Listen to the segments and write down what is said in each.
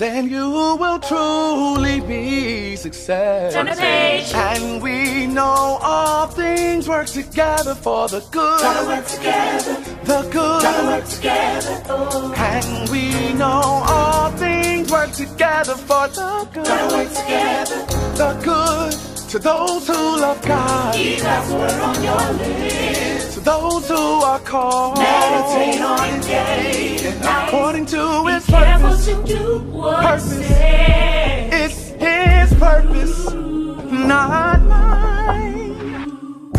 then you will truly be success. Turn the page. And we know all things work together for the good. Gotta work together. The good. Gotta work together. Oh. And we know all things work together for the good. Gotta work together. The good to those who love God. Keep God's word on your lips. To those who are called. Meditate on day and night. According to Be his purpose. to do what Purpose. It's his purpose, not mine.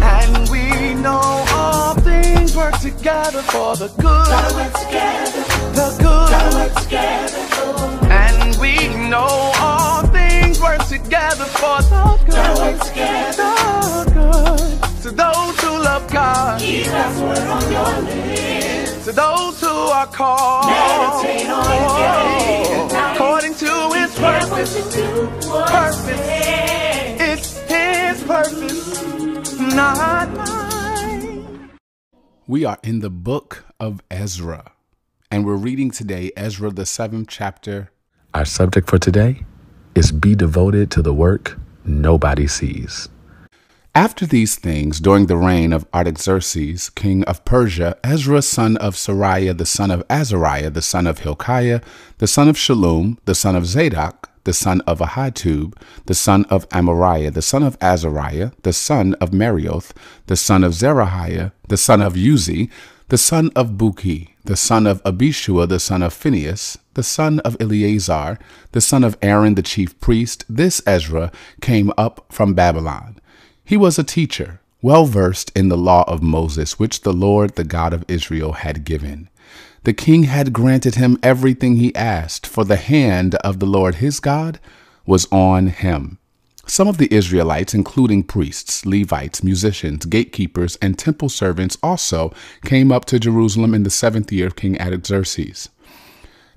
And we know all things work together for the Gotta good. work together. The Gotta good. work together. And we know all things work together for the Gotta good. work together. God. Keep word on your lips. To those who are called. Meditate on it day and night. According to his purpose. to do what he Purpose. It's his purpose, not mine. We are in the book of Ezra, and we're reading today Ezra, the seventh chapter. Our subject for today is Be Devoted to the Work Nobody Sees. After these things, during the reign of Artaxerxes, king of Persia, Ezra, son of Seraiah, the son of Azariah, the son of Hilkiah, the son of Shallum, the son of Zadok, the son of Ahitub, the son of Amariah, the son of Azariah, the son of Meraioth, the son of Zerahiah, the son of Uzzi, the son of Bukki, the son of Abishua, the son of Phinehas, the son of Eleazar, the son of Aaron the chief priest, this Ezra came up from Babylon. He was a teacher, well versed in the law of Moses, which the Lord, the God of Israel, had given. The king had granted him everything he asked, for the hand of the Lord his God was on him. Some of the Israelites, including priests, Levites, musicians, gatekeepers, and temple servants, also came up to Jerusalem in the seventh year of King Artaxerxes.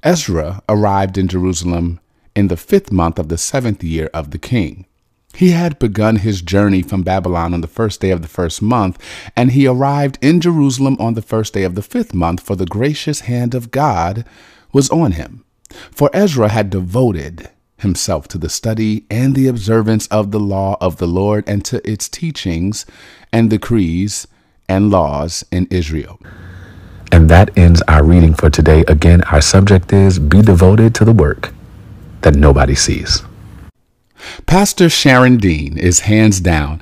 Ezra arrived in Jerusalem in the fifth month of the seventh year of the king. He had begun his journey from Babylon on the first day of the first month, and he arrived in Jerusalem on the first day of the fifth month, for the gracious hand of God was on him. For Ezra had devoted himself to the study and the observance of the law of the Lord and to its teachings and decrees and laws in Israel. And that ends our reading for today. Again, our subject is Be Devoted to the Work that Nobody Sees. Pastor Sharon Dean is hands down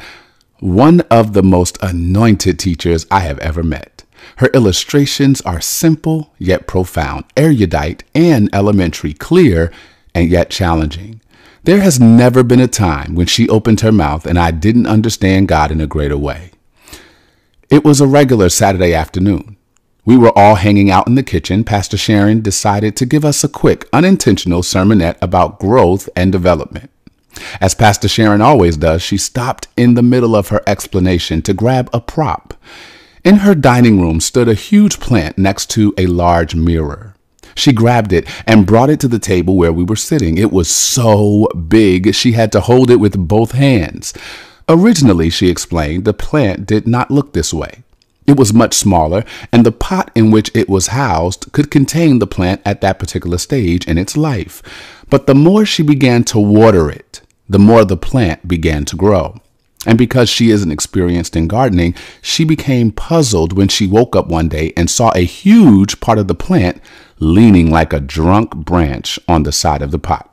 one of the most anointed teachers I have ever met. Her illustrations are simple yet profound, erudite and elementary, clear and yet challenging. There has never been a time when she opened her mouth and I didn't understand God in a greater way. It was a regular Saturday afternoon. We were all hanging out in the kitchen. Pastor Sharon decided to give us a quick, unintentional sermonette about growth and development. As Pastor Sharon always does, she stopped in the middle of her explanation to grab a prop. In her dining room stood a huge plant next to a large mirror. She grabbed it and brought it to the table where we were sitting. It was so big, she had to hold it with both hands. Originally, she explained, the plant did not look this way. It was much smaller, and the pot in which it was housed could contain the plant at that particular stage in its life. But the more she began to water it, the more the plant began to grow. And because she isn't experienced in gardening, she became puzzled when she woke up one day and saw a huge part of the plant leaning like a drunk branch on the side of the pot.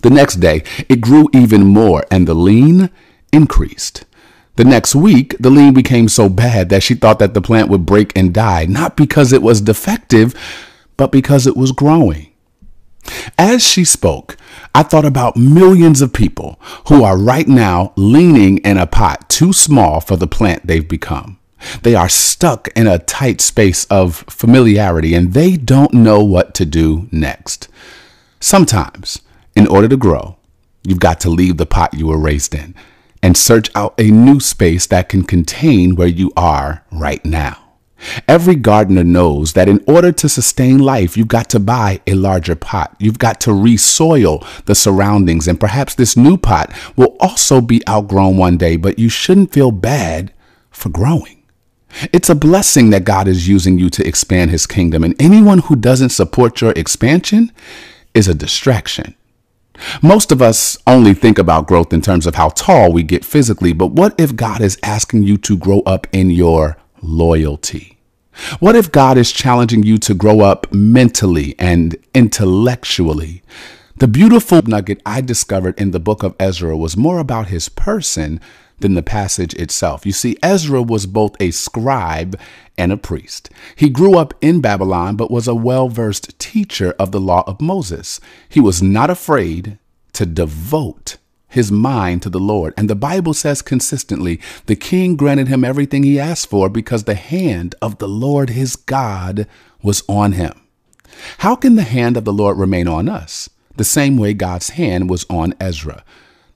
The next day, it grew even more, and the lean increased. The next week, the lean became so bad that she thought that the plant would break and die, not because it was defective, but because it was growing. As she spoke, I thought about millions of people who are right now leaning in a pot too small for the plant they've become. They are stuck in a tight space of familiarity and they don't know what to do next. Sometimes, in order to grow, you've got to leave the pot you were raised in and search out a new space that can contain where you are right now. Every gardener knows that in order to sustain life, you've got to buy a larger pot. You've got to resoil the surroundings, and perhaps this new pot will also be outgrown one day, but you shouldn't feel bad for growing. It's a blessing that God is using you to expand his kingdom, and anyone who doesn't support your expansion is a distraction. Most of us only think about growth in terms of how tall we get physically, but what if God is asking you to grow up in your loyalty? What if God is challenging you to grow up mentally and intellectually? The beautiful nugget I discovered in the book of Ezra was more about his person than the passage itself. You see, Ezra was both a scribe and a priest. He grew up in Babylon, but was a well versed teacher of the law of Moses. He was not afraid to devote his mind to the Lord. And the Bible says consistently, the king granted him everything he asked for because the hand of the Lord his God was on him. How can the hand of the Lord remain on us? The same way God's hand was on Ezra.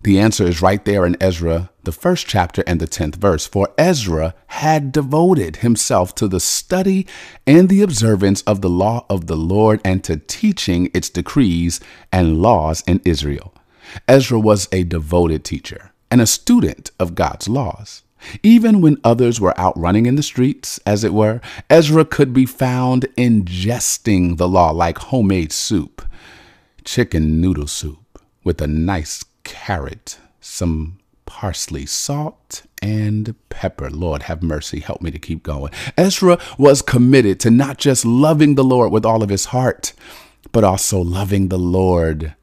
The answer is right there in Ezra, the first chapter and the 10th verse. For Ezra had devoted himself to the study and the observance of the law of the Lord and to teaching its decrees and laws in Israel. Ezra was a devoted teacher and a student of God's laws. Even when others were out running in the streets, as it were, Ezra could be found ingesting the law like homemade soup, chicken noodle soup with a nice carrot, some parsley, salt, and pepper. Lord, have mercy. Help me to keep going. Ezra was committed to not just loving the Lord with all of his heart, but also loving the Lord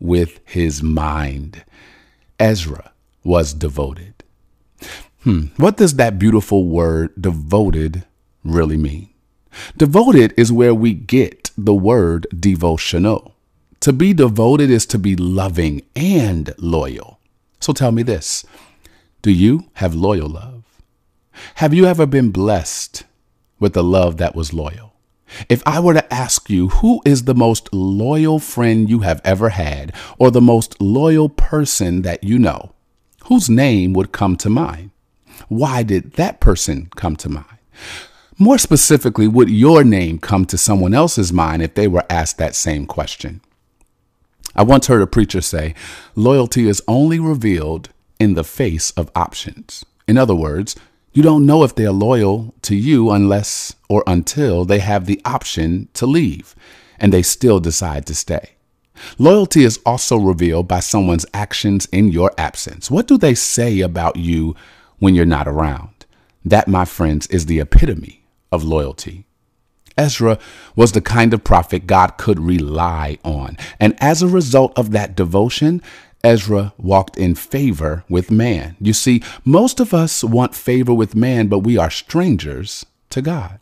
with his mind. Ezra was devoted. Hmm, what does that beautiful word devoted really mean? Devoted is where we get the word devotional. To be devoted is to be loving and loyal. So tell me this Do you have loyal love? Have you ever been blessed with a love that was loyal? If I were to ask you who is the most loyal friend you have ever had, or the most loyal person that you know, whose name would come to mind? Why did that person come to mind? More specifically, would your name come to someone else's mind if they were asked that same question? I once heard a preacher say, loyalty is only revealed in the face of options. In other words, you don't know if they're loyal to you unless or until they have the option to leave and they still decide to stay. Loyalty is also revealed by someone's actions in your absence. What do they say about you when you're not around? That, my friends, is the epitome of loyalty. Ezra was the kind of prophet God could rely on. And as a result of that devotion, Ezra walked in favor with man. You see, most of us want favor with man, but we are strangers to God.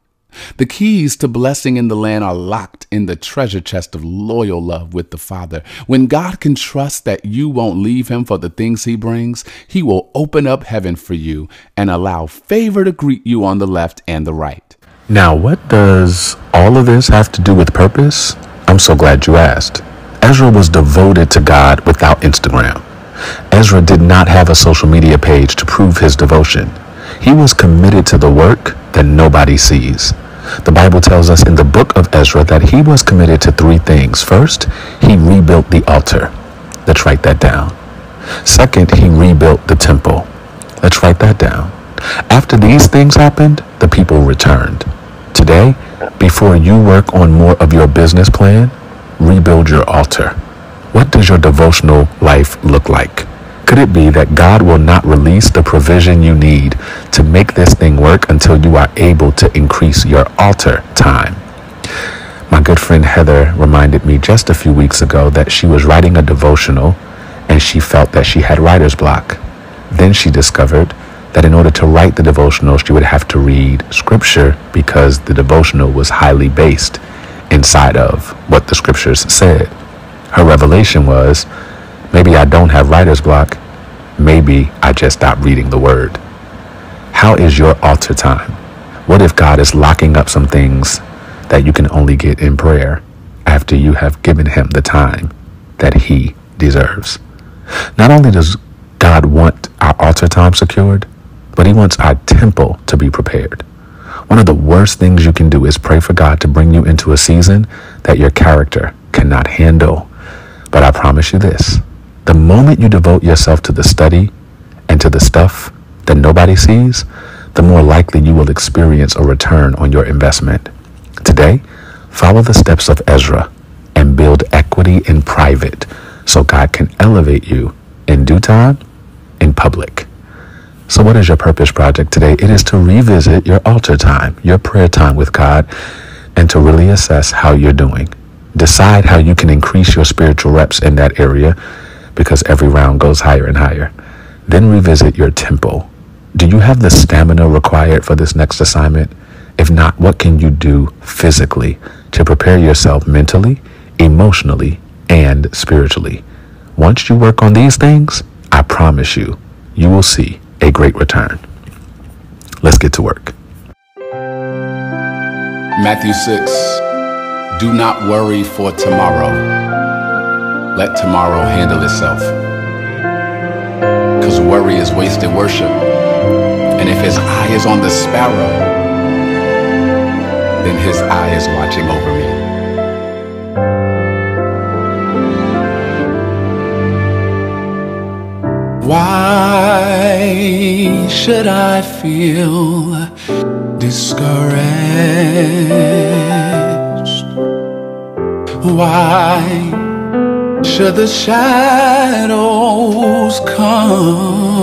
The keys to blessing in the land are locked in the treasure chest of loyal love with the Father. When God can trust that you won't leave him for the things he brings, he will open up heaven for you and allow favor to greet you on the left and the right. Now, what does all of this have to do with purpose? I'm so glad you asked. Ezra was devoted to God without Instagram. Ezra did not have a social media page to prove his devotion. He was committed to the work that nobody sees. The Bible tells us in the book of Ezra that he was committed to three things. First, he rebuilt the altar. Let's write that down. Second, he rebuilt the temple. Let's write that down. After these things happened, the people returned. Today, before you work on more of your business plan, rebuild your altar. What does your devotional life look like? Could it be that God will not release the provision you need to make this thing work until you are able to increase your altar time? My good friend Heather reminded me just a few weeks ago that she was writing a devotional and she felt that she had writer's block. Then she discovered that in order to write the devotional, she would have to read scripture because the devotional was highly based inside of what the scriptures said. Her revelation was maybe I don't have writer's block. Maybe I just stopped reading the word. How is your altar time? What if God is locking up some things that you can only get in prayer after you have given him the time that he deserves? Not only does God want our altar time secured, but he wants our temple to be prepared. One of the worst things you can do is pray for God to bring you into a season that your character cannot handle. But I promise you this the moment you devote yourself to the study and to the stuff that nobody sees, the more likely you will experience a return on your investment. Today, follow the steps of Ezra and build equity in private so God can elevate you in due time in public. So, what is your purpose project today? It is to revisit your altar time, your prayer time with God, and to really assess how you're doing. Decide how you can increase your spiritual reps in that area because every round goes higher and higher. Then revisit your tempo. Do you have the stamina required for this next assignment? If not, what can you do physically to prepare yourself mentally, emotionally, and spiritually? Once you work on these things, I promise you, you will see a great return. Let's get to work. Matthew 6 Do not worry for tomorrow. Let tomorrow handle itself. Because worry is wasted worship. And if his eye is on the sparrow, then his eye is watching over me. Why should I feel discouraged? Why should the shadows come?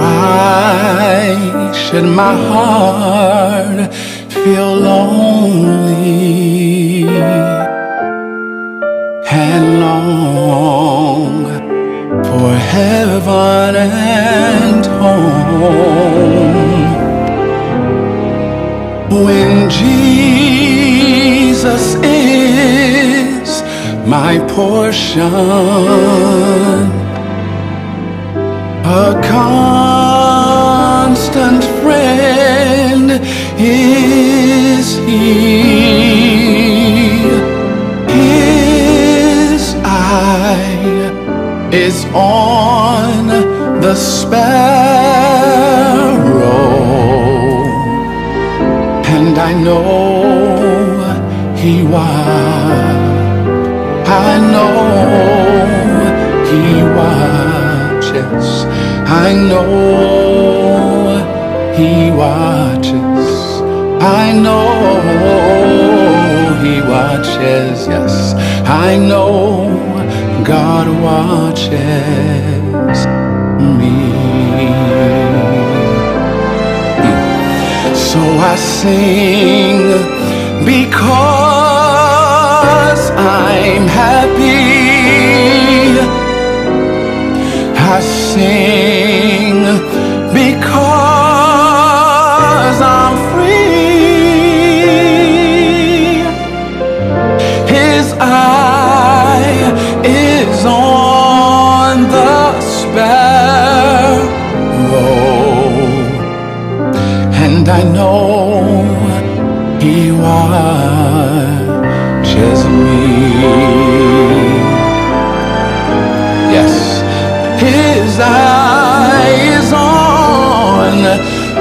Why should my heart feel lonely for heaven and home? When Jesus is my portion a constant friend is he. Is on the sparrow, and I know he watches. I know he watches. I know he watches. I know he watches. Yes, I know God watches me. So I sing because I'm happy. I sing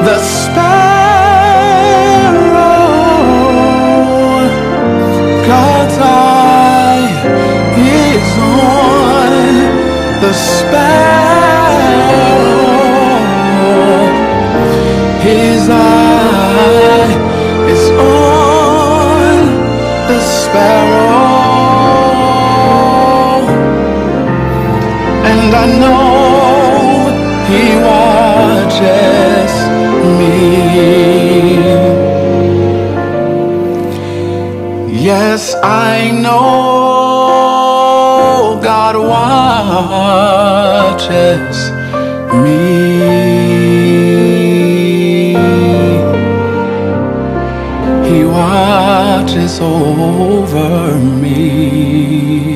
the sparrow. God's eye is on the sparrow. His eye is on the sparrow. And I know he watches Yes, I know God watches me. He watches over me.